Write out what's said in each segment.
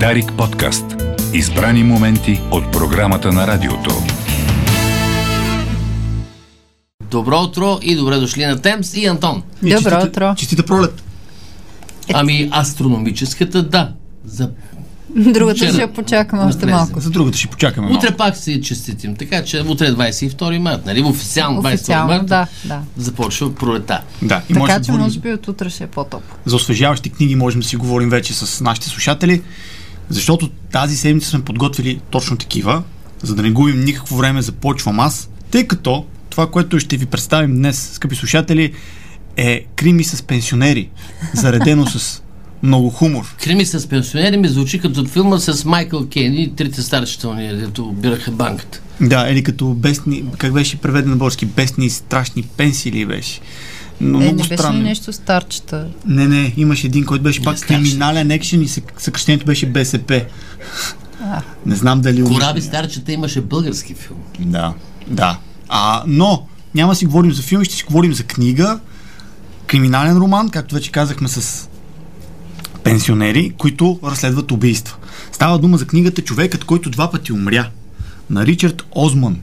Дарик подкаст. Избрани моменти от програмата на радиото. Добро утро и добре дошли на Темс и Антон. Добро честита- утро. Честита пролет. Ами астрономическата, да. За... Другата Вчера. ще я почакаме още малко. За другата ще почакаме малко. Утре пак си честитим, така че утре е 22 март, нали? Официално 22 Официално, март да, да. започва пролета. Да, и Така че може би от утре ще е по-топло. за освежаващи книги, можем да си говорим вече с нашите слушатели, защото тази седмица сме подготвили точно такива, за да не губим никакво време, започвам аз, тъй като това, което ще ви представим днес, скъпи слушатели, е крими с пенсионери, заредено с много хумор. Крими с пенсионери ми звучи като филма с Майкъл Кейн и трите старчетълни, дето бираха банката. Да, или като бесни, как беше преведен на български, бесни страшни пенсии ли беше? Но Е, много не беше ли странно. нещо старчета? Не, не, имаше един, който беше пак криминален екшен и сък- съкръщението беше БСП. Не знам дали... Кораби старчета имаше български филм. Да, да. А, но няма да си говорим за филм, ще си говорим за книга, криминален роман, както вече казахме с пенсионери, които разследват убийства. Става дума за книгата Човекът, който два пъти умря на Ричард Озман.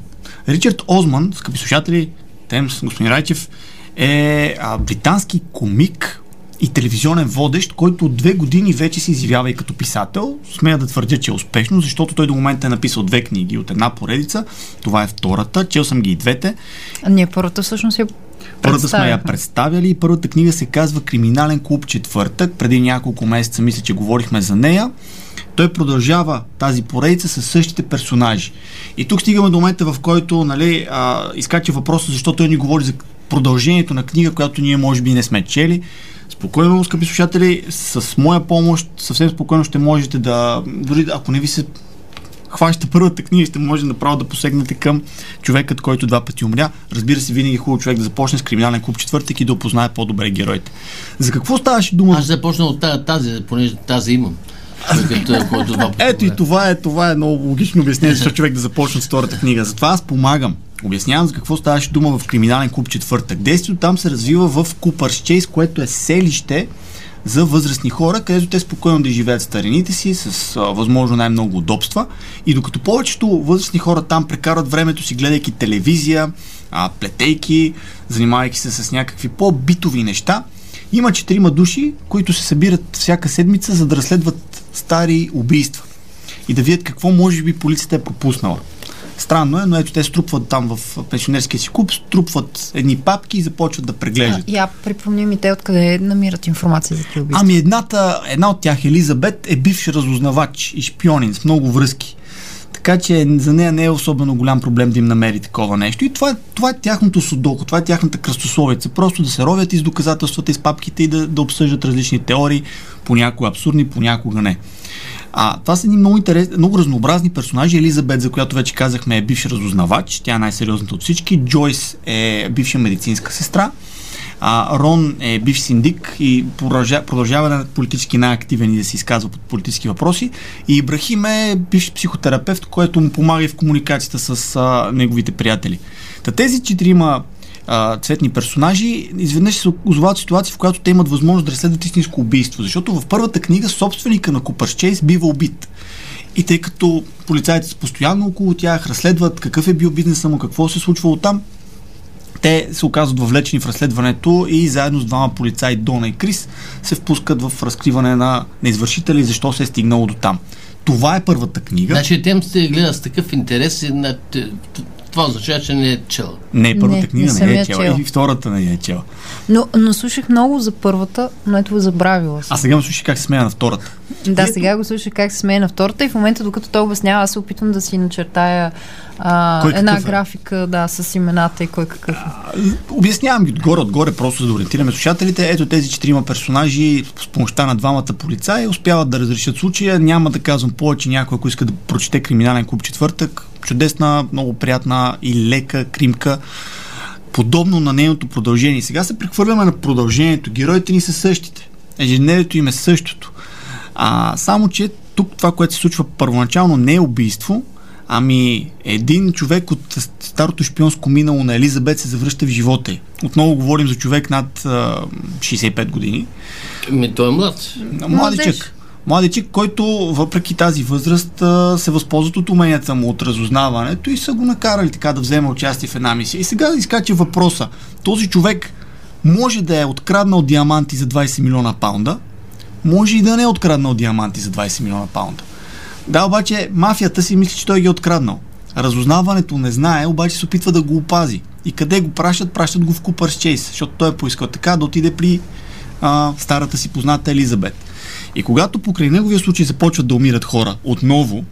Ричард Озман, скъпи слушатели, Темс, господин Райчев, е а, британски комик и телевизионен водещ, който от две години вече се изявява и като писател. Смея да твърдя, че е успешно, защото той до момента е написал две книги от една поредица. Това е втората. Чел съм ги и двете. А ние първата всъщност я Първата сме я представяхме. представяли и първата книга се казва Криминален клуб четвъртък. Преди няколко месеца мисля, че говорихме за нея. Той продължава тази поредица с същите персонажи. И тук стигаме до момента, в който нали, а, изкача въпроса, защо той ни говори за продължението на книга, която ние може би не сме чели. Спокойно, скъпи слушатели, с моя помощ съвсем спокойно ще можете да, дори ако не ви се хваща първата книга, ще може направо да посегнете към човекът, който два пъти умря. Разбира се, винаги е хубаво човек да започне с криминален клуб четвъртък и да опознае по-добре героите. За какво ставаше дума? Аз започна от тази понеже тази имам. Човекът, който два пъти Ето и това е, това е много логично обяснение, защо човек да започне с втората книга. Затова аз помагам. Обяснявам за какво ставаше дума в криминален клуб четвъртък. Действието там се развива в Купърсчейс, което е селище за възрастни хора, където те спокойно да живеят старините си с а, възможно най-много удобства. И докато повечето възрастни хора там прекарат времето си, гледайки телевизия, а, плетейки, занимавайки се с някакви по-битови неща, има четирима души, които се събират всяка седмица, за да разследват стари убийства и да видят какво може би полицията е пропуснала. Странно е, но ето те струпват там в пенсионерския си клуб, струпват едни папки и започват да преглеждат. Я припомни ми те откъде намират информация за тези убийства. Ами едната, една от тях, Елизабет, е бивш разузнавач и шпионин с много връзки. Така че за нея не е особено голям проблем да им намери такова нещо. И това, това е тяхното судоко, това е тяхната кръстословица. Просто да се ровят из доказателствата, из папките и да, да обсъждат различни теории, понякога абсурдни, понякога не. А, това са едни много, интерес, много разнообразни персонажи. Елизабет, за която вече казахме, е бивш разузнавач. Тя е най-сериозната от всички. Джойс е бивша медицинска сестра. А, Рон е бивш синдик и продължа, продължава да политически най-активен и да се изказва под политически въпроси. И Ибрахим е бивш психотерапевт, който му помага и в комуникацията с а, неговите приятели. Та тези четирима цветни персонажи изведнъж се озовават ситуация, в която те имат възможност да разследват истинско убийство. Защото в първата книга собственика на Купърчейс бива убит. И тъй като полицайите са постоянно около тях, разследват какъв е бил бизнеса му, какво се е случвало там, те се оказват въвлечени в разследването и заедно с двама полицаи, Дона и Крис, се впускат в разкриване на, на извършителя и защо се е стигнало до там. Това е първата книга. Значи Тем се гледа с такъв интерес и на... това означава, че не е чел. не, първата Не, книга не не, е я чела. чела. И втората не е чела. Но, но слушах много за първата, но ето забравила съм. А сега ме слушай как се смея на втората. Да, Ето. сега го слушах как се смее на втората и в момента, докато той обяснява, аз се опитвам да си начертая а, Кой една е? графика, да, с имената и кой какъв е. Обяснявам ги отгоре, отгоре, просто за да ориентираме слушателите. Ето тези четирима персонажи с помощта на двамата полицаи успяват да разрешат случая. Няма да казвам повече някой, ако иска да прочете криминален клуб четвъртък. Чудесна, много приятна и лека кримка. Подобно на нейното продължение. Сега се прехвърляме на продължението. Героите ни са същите. Ежедневието им е същото. А, само, че тук това, което се случва първоначално не е убийство, Ами, един човек от старото шпионско минало на Елизабет се завръща в живота й. Отново говорим за човек над а, 65 години. Ми, той е млад. Младичък. Младичик, който въпреки тази възраст се възползват от уменията му от разузнаването и са го накарали така да вземе участие в една мисия. И сега да изкача въпроса. Този човек може да е откраднал диаманти за 20 милиона паунда, може и да не е откраднал диаманти за 20 милиона паунда. Да, обаче мафията си мисли, че той ги е откраднал. Разузнаването не знае, обаче се опитва да го опази. И къде го пращат? Пращат го в Купърс Чейс, защото той е поискал така да отиде при а, старата си позната Елизабет. И когато покрай неговия случай започват да умират хора отново,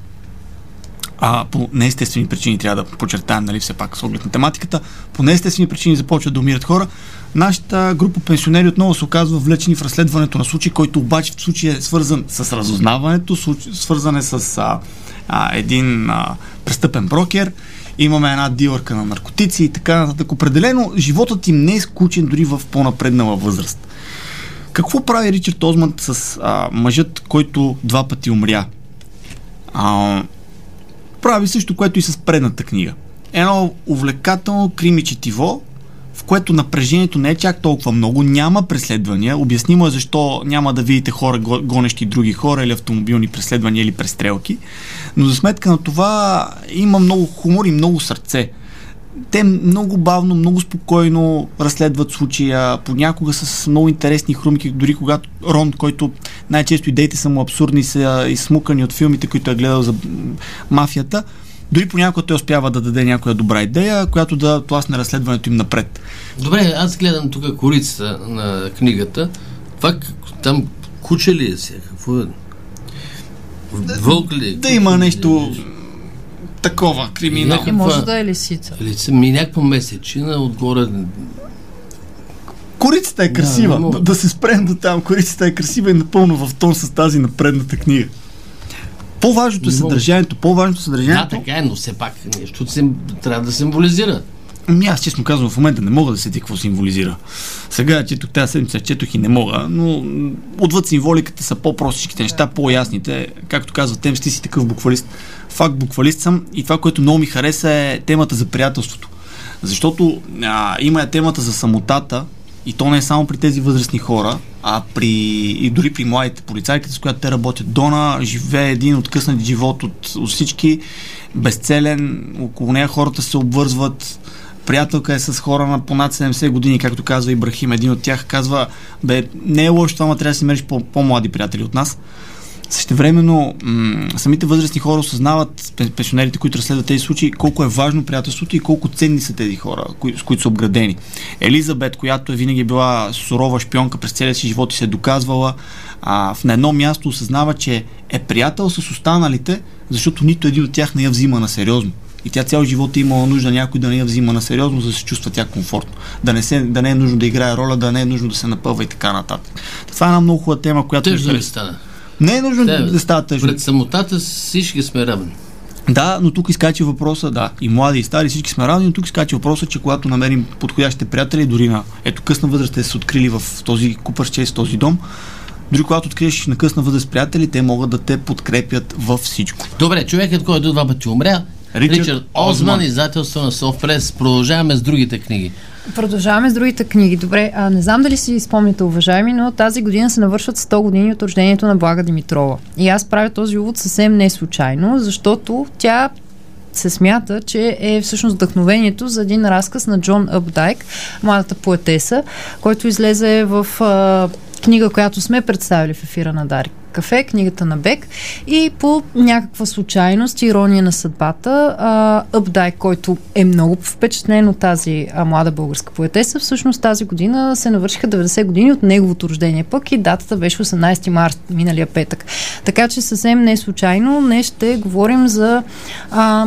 а по неестествени причини трябва да подчертаем, нали, все пак с оглед на тематиката, по неестествени причини започват да умират хора, нашата група пенсионери отново се оказва влечени в разследването на случай, който обаче в случая е свързан с разузнаването, свързан е с а, а, един а, престъпен брокер, имаме една дилърка на наркотици и така нататък. Определено животът им не е скучен дори в по-напреднала възраст. Какво прави Ричард Озманд с а, мъжът, който два пъти умря? А, прави също, което и с предната книга. Едно увлекателно крими четиво, в което напрежението не е чак толкова много, няма преследвания. Обяснимо е защо няма да видите хора, гонещи други хора или автомобилни преследвания или престрелки. Но за сметка на това има много хумор и много сърце те много бавно, много спокойно разследват случая, понякога с много интересни хрумки, дори когато Рон, който най-често идеите са му абсурдни, са изсмукани от филмите, които е гледал за мафията, дори понякога той успява да даде някоя добра идея, която да тласне разследването им напред. Добре, аз гледам тук корицата на книгата. Това там куче ли е сега? Какво е? Вълк ли? Е? Да има нещо такова криминал. Някаква... Може да е лисица. Лица, ми някаква месечина отгоре Корицата е красива. Да, да, да се спрем до там. Корицата е красива и напълно в тон с тази напредната книга. По-важното е съдържанието. По-важното е съдържанието. Да, така е, но все пак нещо трябва да символизира. Ами аз честно казвам, в момента не мога да се какво символизира. Сега четох тази седмица, четох и не мога, но отвъд символиката са по-простичките неща, по-ясните. Както казва Тем, ти си такъв буквалист. Факт буквалист съм и това, което много ми хареса е темата за приятелството. Защото а, има е темата за самотата, и то не е само при тези възрастни хора, а при, и дори при младите полицайки, с която те работят. Дона живее един откъснат живот от, от всички, безцелен, около нея хората се обвързват, приятелка е с хора на понад 70 години, както казва Ибрахим. Един от тях казва, бе, не е лошо това, но трябва да си мериш по- по-млади приятели от нас. Същевременно, м- самите възрастни хора осъзнават, пенсионерите, които разследват тези случаи, колко е важно приятелството и колко ценни са тези хора, кои, с които са обградени. Елизабет, която е винаги била сурова шпионка през целия си живот и се е доказвала, а, в на едно място осъзнава, че е приятел с останалите, защото нито един от тях не я взима на сериозно. И тя цял живот е имала нужда някой да не я взима на сериозно, за да се чувства тя комфортно. Да не, се, да не е нужно да играе роля, да не е нужно да се напъва и така нататък. Това е една много хубава тема, която. Тъжно ли стана? Не е нужно Те, да става тъжно. Пред самотата всички сме равни. Да, но тук изкачи въпроса, да, и млади и стари, всички сме равни, но тук изкачи въпроса, че когато намерим подходящите приятели, дори на ето късна възраст, те са открили в този купърче, в този дом, дори когато откриеш на късна възраст приятели, те могат да те подкрепят във всичко. Добре, човекът, който два пъти умря, Ричард, Ричард Озман, издателство на Софпрес. Продължаваме с другите книги. Продължаваме с другите книги. Добре, а не знам дали си спомняте, уважаеми, но тази година се навършват 100 години от рождението на Блага Димитрова. И аз правя този увод съвсем не случайно, защото тя се смята, че е всъщност вдъхновението за един разказ на Джон Апдайк, младата поетеса, който излезе в а, книга, която сме представили в ефира на Дарик кафе, книгата на Бек и по някаква случайност, ирония на съдбата, Абдай, който е много впечатлен от тази а, млада българска поетеса, всъщност тази година се навършиха 90 години от неговото рождение пък и датата беше 18 март, миналия петък. Така че съвсем не случайно днес ще говорим за а,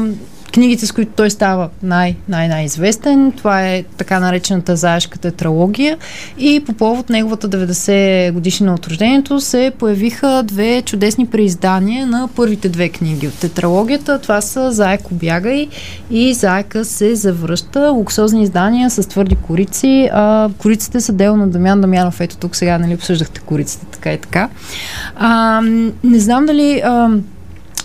книгите, с които той става най- най-най-известен. Това е така наречената заешка тетралогия и по повод неговата 90 годишна от рождението се появиха две чудесни преиздания на първите две книги от тетралогията. Това са Заеко бягай и Заека се завръща. Луксозни издания с твърди корици. А, кориците са дело на Дамян Дамянов. Ето тук сега нали, обсъждахте кориците, така и така. А, не знам дали... А,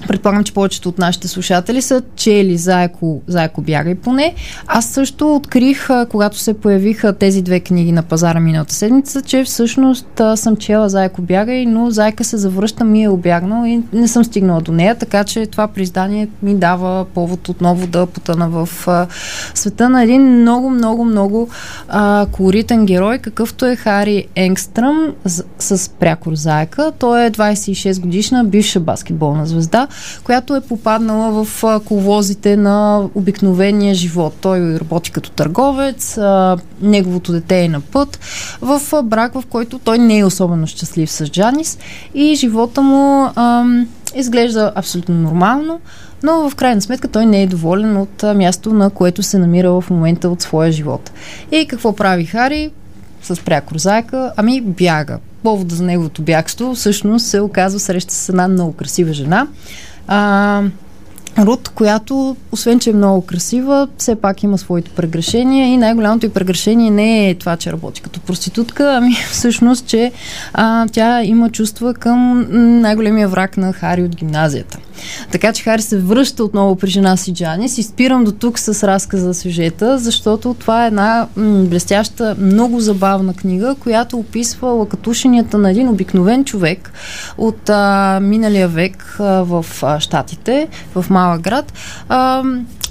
Предполагам, че повечето от нашите слушатели са чели Заеко, Заеко бягай поне. Аз също открих, когато се появиха тези две книги на пазара миналата седмица, че всъщност съм чела Заеко бягай, но Зайка се завръща, ми е обягнал и не съм стигнала до нея, така че това признание ми дава повод отново да потъна в света на един много, много, много а, колоритен герой, какъвто е Хари Енгстръм с, с прякор Зайка. Той е 26 годишна бивша баскетболна звезда, която е попаднала в а, коловозите на обикновения живот. Той работи като търговец, неговото дете е на път, в брак, в който той не е особено щастлив с Джанис и живота му ам, изглежда абсолютно нормално, но в крайна сметка той не е доволен от място, на което се намира в момента от своя живот. И какво прави Хари? с прякор заека, ами бяга. Повода за неговото бягство всъщност се оказва среща с една много красива жена. А, Рут, която, освен че е много красива, все пак има своите прегрешения и най-голямото й прегрешение не е това, че работи като проститутка, ами всъщност, че а, тя има чувства към най-големия враг на Хари от гимназията. Така че Хари се връща отново при жена си Джанис и спирам до тук с разказа за сюжета, защото това е една блестяща, много забавна книга, която описва лакатушенията на един обикновен човек от а, миналия век а, в а, Штатите, в малък град, а,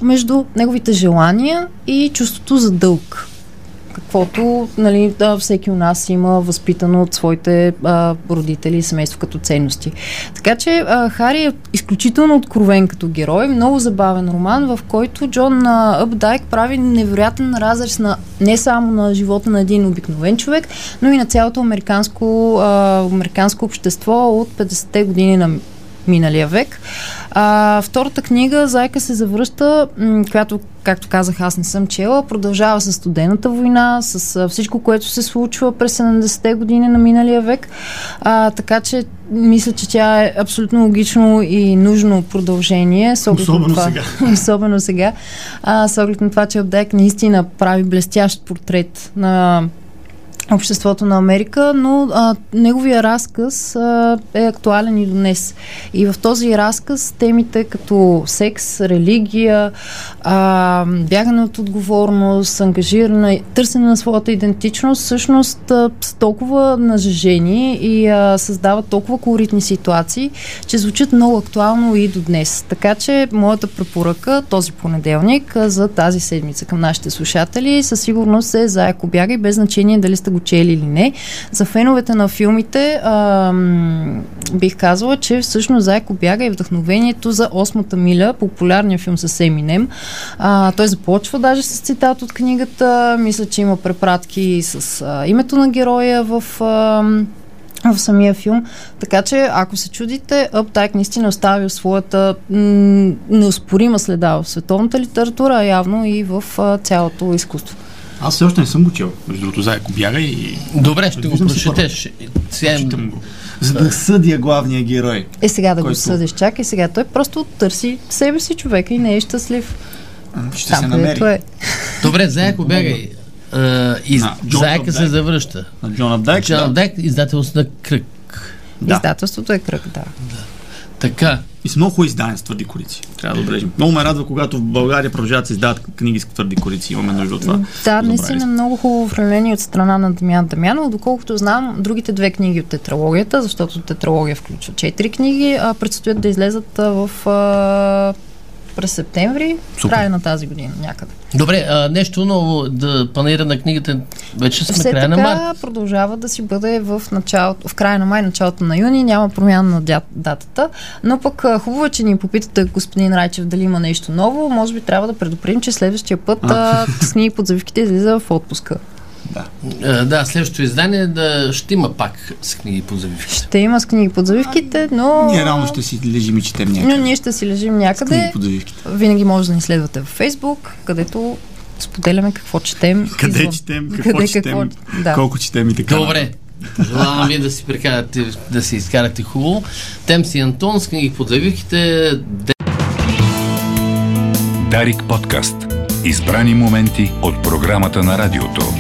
между неговите желания и чувството за дълг каквото нали, да, всеки у нас има възпитано от своите а, родители и семейство като ценности. Така че а, Хари е изключително откровен като герой, много забавен роман, в който Джон а,Ъпдайк прави невероятен разрез на не само на живота на един обикновен човек, но и на цялото американско, а, американско общество от 50-те години на миналия век. А, втората книга, Зайка се завръща, която, както казах, аз не съм чела, продължава с студената война, с всичко, което се случва през 70-те години на миналия век. А, така че мисля, че тя е абсолютно логично и нужно продължение. С Особено това, сега. особено сега. А, с оглед на това, че Обдек наистина прави блестящ портрет на обществото на Америка, но а, неговия разказ а, е актуален и до днес. И в този разказ темите като секс, религия, а, бягане от отговорност, ангажиране, търсене на своята идентичност, всъщност а, са толкова нажежени и а, създават толкова колоритни ситуации, че звучат много актуално и до днес. Така че моята препоръка този понеделник а, за тази седмица към нашите слушатели със сигурност е Заеко бяга и без значение дали сте го чели или не. За феновете на филмите а, бих казала, че всъщност Заеко бяга и вдъхновението за Осмата миля, популярния филм с Еминем. А, той започва даже с цитат от книгата. Мисля, че има препратки с а, името на героя в а, в самия филм. Така че, ако се чудите, Updike наистина оставил своята м- неоспорима следа в световната литература, а явно и в а, цялото изкуство. Аз все още не съм го чел. Между другото, Зайко бяга и... Добре, ще го Виждам прочетеш. Сега, го. За да съдя главния герой. Е, сега да го Който- съдиш, чакай сега. Той просто търси себе си човека и не е щастлив. Ще Там, се намери. е. добре, Заеко бягай. А, и На Джон Заека се завръща. На Джон Апдайк. Джон да. Апдайк, издателство на Кръг. Да. Издателството е кръг, да. Така, И с много хубави издания с твърди корици. Трябва да отбележим. Много ме радва, когато в България продължават да се издават книги с твърди корици. Имаме нужда от това. Да, наистина много хубаво оформление от страна на Дамян Дамянов. Доколкото знам, другите две книги от тетралогията, защото тетралогия включва четири книги, а, предстоят да излезат в а, през септември, Супер. края на тази година някъде. добре, а, нещо ново да панера на книгата. Вече сме Все края така на март. продължава да си бъде в, началото, в края на май, началото на юни. Няма промяна на дя- датата. Но пък а, хубаво е, че ни попитате господин Райчев дали има нещо ново. Може би трябва да предупредим, че следващия път а, с книги под завивките излиза в отпуска. Да. А, да, следващото издание да, ще има пак с книги по завивките. Ще има с книги под завивките, но... Ние реално ще си лежим и четем Но някъде. ние ще си лежим С книги някъде. под завивките. Винаги може да ни следвате във Фейсбук, където споделяме какво четем. Къде извън. четем, какво Къде, четем, Да. колко четем и така. Добре. Желавам ви да си прекарате, да се изкарате хубаво. Тем си Антон с книги под завивките. Дарик подкаст. Избрани моменти от програмата на радиото.